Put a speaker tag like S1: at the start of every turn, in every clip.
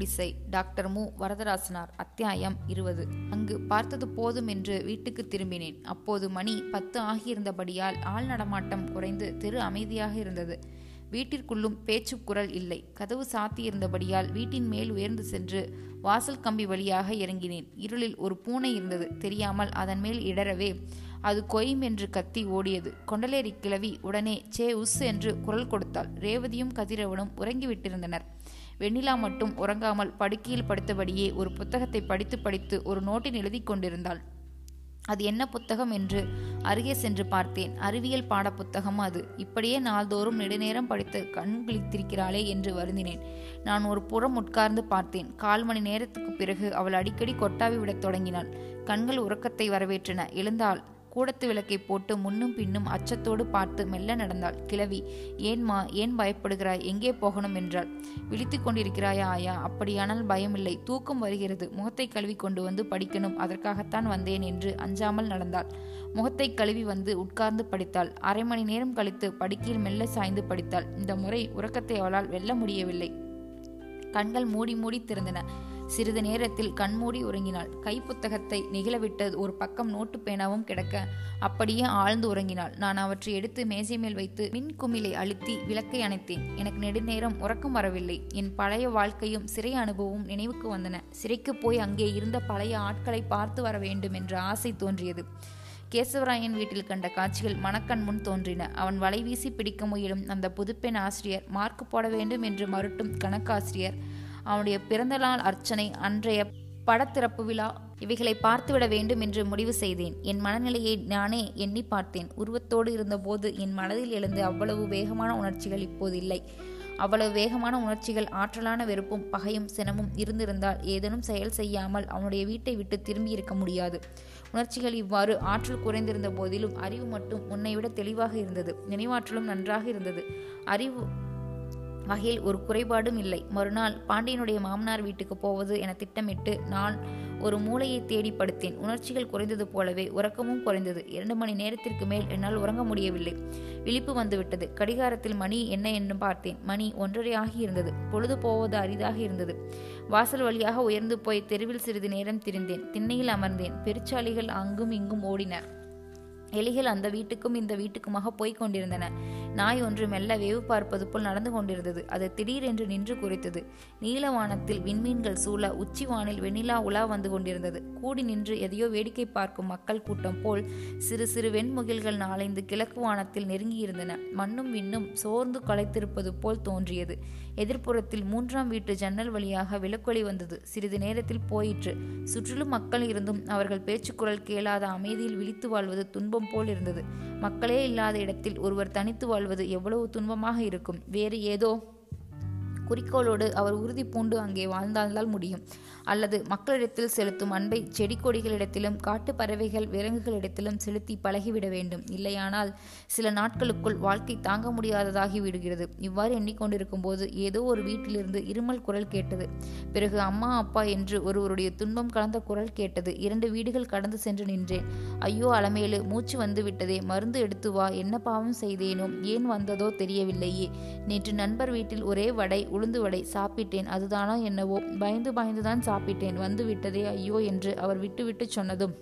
S1: குடிசை. டாக்டர் மு. வரதராசனார் அத்தியாயம் இருபது. அங்கு பார்த்தது போதும் என்று வீட்டுக்கு திரும்பினேன். அப்போது மணி பத்து ஆகியிருந்தபடியால் ஆள் நடமாட்டம் குறைந்து தெரு அமைதியாக இருந்தது. வீட்டிற்குள்ளும் பேச்சு குரல் இல்லை. கதவு சாத்தியிருந்தபடியால் வீட்டின் மேல் உயர்ந்து சென்று வாசல் கம்பி வழியாக இறங்கினேன். இருளில் ஒரு பூனை இருந்தது. தெரியாமல் அதன் மேல் இடரவே அது கொய்ம் என்று கத்தி ஓடியது. கொண்டலேரி கிழவி உடனே சே உஸ் என்று குரல் கொடுத்தாள். ரேவதியும் கதிரவனும் உறங்கிவிட்டிருந்தனர். வெண்ணிலா மட்டும் உறங்காமல் படுக்கையில் படுத்தபடியே ஒரு புத்தகத்தை படித்து படித்து ஒரு நோட்டில் எழுதி கொண்டிருந்தாள். அது என்ன புத்தகம் என்று அருகே சென்று பார்த்தேன். அறிவியல் பாட புத்தகம் அது. இப்படியே நாள்தோறும் நெடுநேரம் படித்து கண் கிழித்திருக்கிறாளே என்று வருந்தினேன். நான் ஒரு புறம் உட்கார்ந்து பார்த்தேன். கால் மணி நேரத்துக்கு பிறகு அவள் அடிக்கடி கொட்டாவி விடத் தொடங்கினாள். கண்கள் உறக்கத்தை வரவேற்றன. எழுந்தாள் கூடத்து விளக்கை போட்டு முன்னும் பின்னும் அச்சத்தோடு பார்த்து மெல்ல நடந்தாள். கிழவி ஏன்மா ஏன் பயப்படுகிறாய்? எங்கே போகணும்? என்றாள். விழித்து கொண்டிருக்கிறாயா ஆயா? அப்படியானால் பயமில்லை. தூக்கம் வருகிறது. முகத்தை கழுவி கொண்டு வந்து படிக்கணும். அதற்காகத்தான் வந்தேன் என்று அஞ்சாமல் நடந்தாள். முகத்தை கழுவி வந்து உட்கார்ந்து படித்தாள். அரை மணி நேரம் கழித்து படுக்கையில் மெல்ல சாய்ந்து படித்தாள். இந்த முறை உறக்கத்தை அவளால் வெல்ல முடியவில்லை. கண்கள் மூடி மூடி திறந்தன. சிறிது நேரத்தில் கண்மூடி உறங்கினாள். கைப்புத்தகத்தை நெகிழவிட்டது ஒரு பக்கம் நோட்டு பேனாவும் கிடக்க அப்படியே ஆழ்ந்து உறங்கினாள். நான் அவற்றை எடுத்து மேசை மேல் வைத்து மின் குமிழை அழுத்தி விளக்கை அணைத்தேன். எனக்கு நெடுநேரம் உறக்கம் வரவில்லை. என் பழைய வாழ்க்கையும் சிறை அனுபவமும் நினைவுக்கு வந்தன. சிறைக்கு போய் அங்கே இருந்த பழைய ஆட்களை பார்த்து வர வேண்டும் என்ற ஆசை தோன்றியது. கேசவராயன் வீட்டில் கண்ட காட்சிகள் மணக்கண் முன் தோன்றின. அவன் வலை வீசி பிடிக்க முயலும் அந்த புதுப்பெண் ஆசிரியர் மார்க் போட வேண்டும் என்று மறுட்டும் கணக்காசிரியர் அவனுடைய பிறந்தநாள் அர்ச்சனை அன்றைய படத்திறப்பு விழா இவைகளை பார்த்துவிட வேண்டும் என்று முடிவு செய்தேன். என் மனநிலையை நானே எண்ணி பார்த்தேன். உருவத்தோடு இருந்தபோது என் மனதில் எழுந்து அவ்வளவு வேகமான உணர்ச்சிகள் இப்போது இல்லை. அவ்வளவு வேகமான உணர்ச்சிகள் ஆற்றலான வெறுப்பும் பகையும் சினமும் இருந்திருந்தால் ஏதேனும் செயல் செய்யாமல் அவனுடைய வீட்டை விட்டு திரும்பி இருக்க முடியாது. உணர்ச்சிகள் இவ்வாறு ஆற்றல் குறைந்திருந்த போதிலும் அறிவு மட்டும் உன்னை விட தெளிவாக இருந்தது. நினைவாற்றலும் நன்றாக இருந்தது. அறிவு வகையில் ஒரு குறைபாடும் இல்லை. மறுநாள் பாண்டியனுடைய மாமனார் வீட்டுக்கு போவது என திட்டமிட்டு நான் ஒரு மூளையை தேடி படுத்தேன். உணர்ச்சிகள் குறைந்தது போலவே உறக்கமும் குறைந்தது. இரண்டு மணி நேரத்திற்கு மேல் என்னால் உறங்க முடியவில்லை. விழிப்பு வந்துவிட்டது. கடிகாரத்தில் மணி என்ன என்று பார்த்தேன். மணி ஒன்றரை ஆகி இருந்தது. பொழுது போவது அரிதாக இருந்தது. வாசல் வழியாக உயர்ந்து போய் தெருவில் சிறிது நேரம் திரிந்தேன். திண்ணையில் அமர்ந்தேன். பெருச்சாலிகள் அங்கும் இங்கும் ஓடின. எலிகள் அந்த வீட்டுக்கும் இந்த வீட்டுக்குமாக போய்க் கொண்டிருந்தன. நாய் ஒன்று மெல்ல வேவு பார்ப்பது போல் நடந்து கொண்டிருந்தது. அது திடீரென்று நின்று குறைத்தது நீலவானத்தில் விண்மீன்கள் சூழ உச்சி வானில் வெண்ணிலா உலா வந்து கொண்டிருந்தது. கூடி நின்று எதையோ வேடிக்கை பார்க்கும் மக்கள் கூட்டம் போல் சிறு சிறு வெண்முகில்கள் நாளைந்து கிழக்கு வானத்தில் நெருங்கியிருந்தன. மண்ணும் விண்ணும் சோர்ந்து களைத்திருப்பது போல் தோன்றியது. எதிர்ப்புறத்தில் மூன்றாம் வீட்டு ஜன்னல் வழியாக விளக்கொலி வந்தது. சிறிது நேரத்தில் போயிற்று. சுற்றிலும் மக்கள் இருந்தும் அவர்கள் பேச்சுக்குரல் கேளாத அமைதியில் விழித்து வாழ்வது துன்பம் போல் இருந்தது. மக்களே இல்லாத இடத்தில் ஒருவர் தனித்து வாழ்வது எவ்வளவு துன்பமாக இருக்கும். வேறு ஏதோ குறிக்கோளோடு அவர் உறுதி பூண்டு அங்கே வாழ்ந்தால்தான் முடியும். அல்லது மக்களிடத்தில் செலுத்தும் அன்பை செடி கொடிகளிடத்திலும் காட்டு பறவைகள் விலங்குகளிடத்திலும் செலுத்தி பழகிவிட வேண்டும். இல்லையானால் சில நாட்களுக்குள் வாழ்க்கை தாங்க முடியாததாகி விடுகிறது. இவ்வாறு எண்ணிக்கொண்டிருக்கும் போது ஏதோ ஒரு வீட்டிலிருந்து இருமல் குரல் கேட்டது. பிறகு அம்மா அப்பா என்று ஒருவருடைய துன்பம் கலந்த குரல் கேட்டது. இரண்டு வீடுகள் கடந்து சென்று நின்றேன். ஐயோ அலமேலு மூச்சு வந்து விட்டதே. மருந்து எடுத்து வா. என்ன பாவம் செய்தேனோ? ஏன் வந்ததோ தெரியவில்லையே. நேற்று நண்பர் வீட்டில் ஒரே வடை உளுந்து வடை சாப்பிட்டேன். அதுதானா என்னவோ? பயந்து பயந்துதான் சாப்பிட்டேன். வந்து விட்டதே ஐயோ என்று அவர் விட்டுவிட்டு சொன்னதும்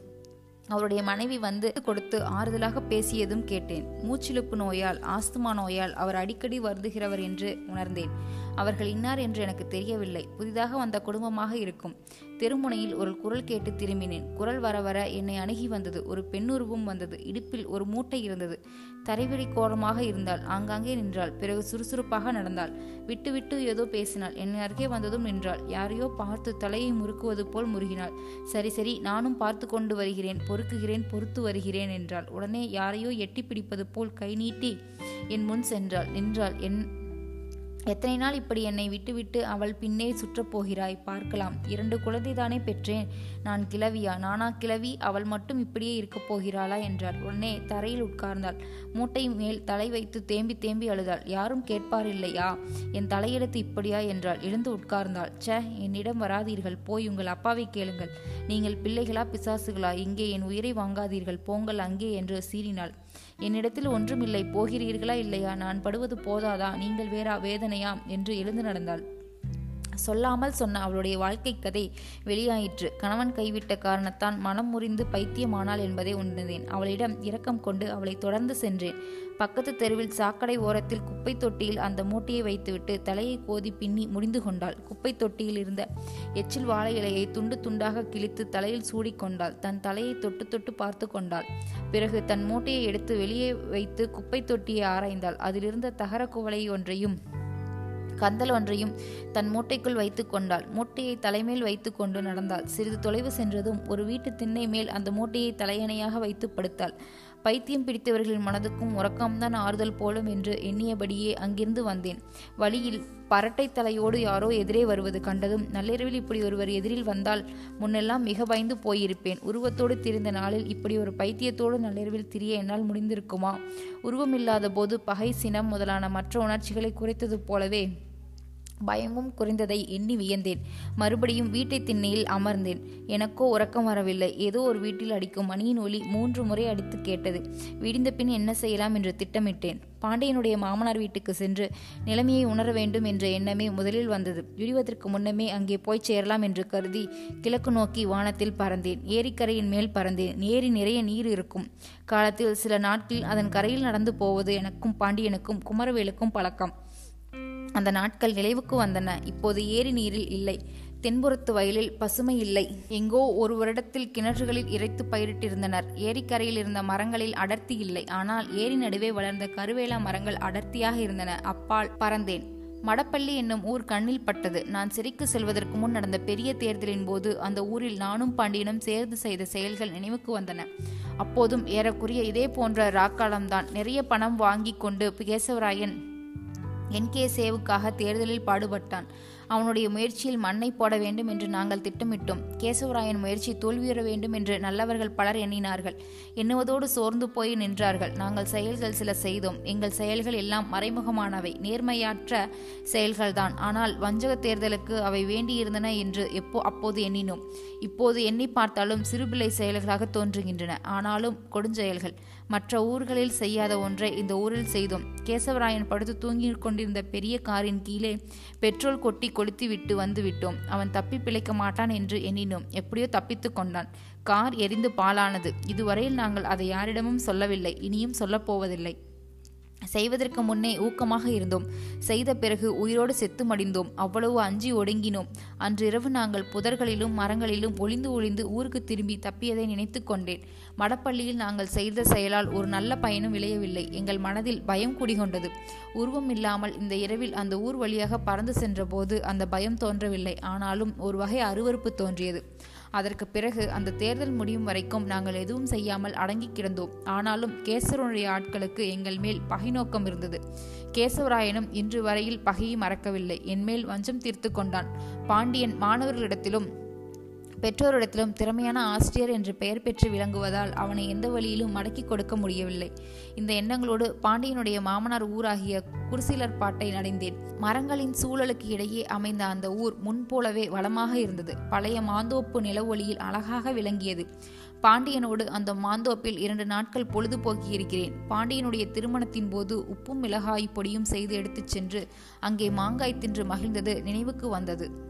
S1: அவருடைய மனைவி வந்து கொடுத்து ஆறுதலாக பேசியதும் கேட்டேன். மூச்சிலுப்பு நோயால் ஆஸ்துமா நோயால் அவர் அடிக்கடி வருந்துகிறவர் என்று உணர்ந்தேன். அவர்கள் இன்னார் என்று எனக்கு தெரியவில்லை. புதிதாக வந்த குடும்பமாக இருக்கும். தெருமுனையில் ஒரு குரல் கேட்டு திரும்பினேன். குரல் வர வர என்னை அணுகி வந்தது. ஒரு பெண்ணுருவும் வந்தது. இடுப்பில் ஒரு மூட்டை இருந்தது. தரைவெளி கோலமாக இருந்தால் ஆங்காங்கே நின்றாள். பிறகு சுறுசுறுப்பாக நடந்தாள். விட்டு விட்டு ஏதோ பேசினாள். என்னை அருகே வந்ததும் நின்றாள். யாரையோ பார்த்து தலையை முறுக்குவது போல் முருகினாள் சரி சரி நானும் பார்த்து கொண்டு வருகிறேன். பொறுக்குகிறேன் பொறுத்து வருகிறேன் என்றாள். உடனே யாரையோ எட்டி பிடிப்பது போல் கை நீட்டி என் முன் சென்றாள். நின்றாள். என் எத்தனை நாள் இப்படி என்னை விட்டுவிட்டு அவள் பின்னே சுற்றப் போகிறாய்? பார்க்கலாம். இரண்டு குழந்தை தானே பெற்றேன். நான் கிளவியா நானா கிளவி அவள் மட்டும் இப்படியே இருக்கப் போகிறாளா? என்றார் உடனே தரையில் உட்கார்ந்தாள். மூட்டை மேல் தலை வைத்து தேம்பி தேம்பி அழுதாள். யாரும் கேட்பார் இல்லையா என் தலையெடுத்து இப்படியா? என்றாள். எழுந்து உட்கார்ந்தாள். ச என்னிடம் வராதீர்கள். போய் உங்கள் அப்பாவை கேளுங்கள். நீங்கள் பிள்ளைகளா பிசாசுகளா? இங்கே என் உயிரை வாங்காதீர்கள். போங்கள் அங்கே என்று சீறினாள். என்னிடத்தில் ஒன்றுமில்லை போகிறீர்களா இல்லையா? நான் படுவது போதாதா? நீங்கள் வேறா வேதனையாம் என்று எழுந்து நடந்தாள். சொல்லாமல் சொன்ன அவளுடைய வாழ்க்கை கதை வெளியாயிற்று. கணவன் கைவிட்ட காரணத்தான் மனம் முறிந்து பைத்தியமானாள் என்பதை உணர்ந்தேன். அவளிடம் இரக்கம் கொண்டு அவளை தொடர்ந்து சென்றேன். பக்கத்து தெருவில் சாக்கடை ஓரத்தில் குப்பை தொட்டியில் அந்த மூட்டையை வைத்துவிட்டு தலையை கோதி பின்னி முடிந்து கொண்டாள். குப்பை தொட்டியில் இருந்த எச்சில் வாழை இலையை துண்டு துண்டாக கிழித்து தலையில் சூடிக்கொண்டாள் தன் தலையை தொட்டு தொட்டு பார்த்து கொண்டாள். பிறகு தன் மூட்டையை எடுத்து வெளியே வைத்து குப்பை தொட்டியை ஆராய்ந்தாள். அதிலிருந்த தகர குவளை ஒன்றையும் கந்தல் ஒன்றையும் தன் மூட்டைக்குள் வைத்து கொண்டாள். மூட்டையை தலைமேல் வைத்து கொண்டு நடந்தாள். சிறிது தொலைவு சென்றதும் ஒரு வீட்டு திண்ணை மேல் அந்த மூட்டையை தலையணையாக வைத்து படுத்தாள். பைத்தியம் பிடித்தவர்களின் மனதுக்கும் உறக்கம்தான் ஆறுதல் போலும் என்று எண்ணியபடியே அங்கிருந்து வந்தேன். வழியில் பரட்டை தலையோடு யாரோ எதிரே வருவது கண்டதும் நள்ளிரவில் இப்படி ஒருவர் எதிரில் வந்தால் முன்னெல்லாம் மிக பயந்து போயிருப்பேன். உருவத்தோடு திரிந்த நாளில் இப்படி ஒரு பைத்தியத்தோடு நள்ளிரவில் திரிய என்னால் முடிந்திருக்குமா? உருவமில்லாத போது பகை சினம் முதலான மற்ற உணர்ச்சிகளை குறைத்தது போலவே பயமும் குறைந்ததை எண்ணி வியந்தேன். மறுபடியும் வீட்டை திண்ணையில் அமர்ந்தேன். எனக்கோ உறக்கம் வரவில்லை. ஏதோ ஒரு வீட்டில் அடிக்கும் மணியின் ஒலி மூன்று முறை அடித்து கேட்டது. விடிந்த பின் என்ன செய்யலாம் என்று திட்டமிட்டேன். பாண்டியனுடைய மாமனார் வீட்டுக்கு சென்று நிலைமையை உணர வேண்டும் என்ற எண்ணமே முதலில் வந்தது. விடுவதற்கு முன்னமே அங்கே போய் சேரலாம் என்று கருதி கிழக்கு நோக்கி வானத்தில் பறந்தேன். ஏரிக்கரையின் மேல் பறந்தேன். ஏரி நிறைய நீர் இருக்கும். காலத்தில் சில நாட்களில் அதன் கரையில் நடந்து போவது எனக்கும் பாண்டியனுக்கும் குமரவேலுக்கும் பழக்கம். அந்த நாட்கள் நினைவுக்கு வந்தன. இப்போது ஏரி நீரில் இல்லை. தென்புறத்து வயலில் பசுமை இல்லை. எங்கோ ஒரு வருடத்தில் கிணற்றுகளில் இறைத்து பயிரிட்டிருந்தனர். ஏரிக்கரையில் இருந்த மரங்களில் அடர்த்தி இல்லை. ஆனால் ஏரி நடுவே வளர்ந்த கருவேலா மரங்கள் அடர்த்தியாக இருந்தன. அப்பால் பறந்தேன். மடப்பள்ளி என்னும் ஊர் கண்ணில் பட்டது. நான் சிறைக்கு செல்வதற்கு முன் நடந்த பெரிய தேர்தலின் போது அந்த ஊரில் நானும் பாண்டியனும் சேர்ந்து செய்த செயல்கள் நினைவுக்கு வந்தன. அப்போதும் ஏறக்குறைய இதே போன்ற ராக்காலம்தான் நிறைய பணம் வாங்கி கொண்டு கேசவராயன் என்கே சேவுக்காக தேர்தலில் பாடுபட்டான். அவனுடைய முயற்சியில் மண்ணை போட வேண்டும் என்று நாங்கள் திட்டமிட்டோம். கேசவராயன் முயற்சி தோல்வியுற வேண்டும் என்று நல்லவர்கள் பலர் எண்ணினார்கள். எண்ணுவதோடு சோர்ந்து போய் நின்றார்கள். நாங்கள் செயல்கள் சில செய்தோம். எங்கள் செயல்கள் எல்லாம் மறைமுகமானவை. நேர்மையற்ற செயல்கள்தான். ஆனால் வஞ்சக தேர்தலுக்கு அவை வேண்டியிருந்தன என்று எப்போ அப்போது எண்ணினோம். இப்போது எண்ணி பார்த்தாலும் சிறுபிள்ளை செயல்களாக தோன்றுகின்றன. ஆனாலும் கொடுஞ்செயல்கள். மற்ற ஊர்களில் செய்யாத ஒன்றை இந்த ஊரில் செய்தோம். கேசவராயன் படுத்து தூங்கிக் கொண்டிருந்த பெரிய காரின் கீழே பெட்ரோல் கொட்டி கொளுத்தி விட்டு வந்து விட்டோம். அவன் தப்பி பிழைக்க மாட்டான் என்று எண்ணினோம். எப்படியோ தப்பித்து கொண்டான். கார் எரிந்து பாலானது. இதுவரையில் நாங்கள் அதை யாரிடமும் சொல்லவில்லை. இனியும் சொல்லப்போவதில்லை செய்வதற்கு முன்னே ஊக்கமாக இருந்தோம். செய்த பிறகு உயிரோடு செத்து மடிந்தோம் அவ்வளவு அஞ்சி ஒடுங்கினோம். அன்றிரவு நாங்கள் புதர்களிலும் மரங்களிலும் ஒளிந்து ஒளிந்து ஊருக்கு திரும்பி தப்பியதை நினைத்து கொண்டேன். மடப்பள்ளியில் நாங்கள் செய்த செயலால் ஒரு நல்ல பயனும் விளையவில்லை. எங்கள் மனதில் பயம் குடிகொண்டது. உருவம் இல்லாமல் இந்த இரவில் அந்த ஊர் வழியாக பறந்து சென்றபோது அந்த பயம் தோன்றவில்லை. ஆனாலும் ஒரு வகை அருவறுப்பு தோன்றியது. அதற்கு பிறகு அந்த தேர்தல் முடியும் வரைக்கும் நாங்கள் எதுவும் செய்யாமல் அடங்கி கிடந்தோம். ஆனாலும் கேசவனுடைய ஆட்களுக்கு எங்கள் மேல் பகை நோக்கம் இருந்தது. கேசவராயனும் இன்று வரையில் பகையை மறக்கவில்லை. என்மேல் வஞ்சம் தீர்த்து கொண்டான். பாண்டியன் மாணவர்களிடத்திலும் பெற்றோரிடத்திலும் திறமையான ஆசிரியர் என்று பெயர் பெற்று விளங்குவதால் அவனை எந்த வழியிலும் மடக்கி கொடுக்க முடியவில்லை. இந்த எண்ணங்களோடு பாண்டியனுடைய மாமனார் ஊராகிய குருசிலர் பாட்டை நடைந்தேன். மரங்களின் சூழலுக்கு இடையே அமைந்த அந்த ஊர் முன்போலவே வளமாக இருந்தது. பழைய மாந்தோப்பு நிலவொளியில் அழகாக விளங்கியது. பாண்டியனோடு அந்த மாந்தோப்பில் இரண்டு நாட்கள் பொழுதுபோக்கி இருக்கிறேன். பாண்டியனுடைய திருமணத்தின் போது உப்பும் மிளகாய் பொடியும் செய்து எடுத்துச் சென்று அங்கே மாங்காய் தின்று மகிழ்ந்தது நினைவுக்கு வந்தது.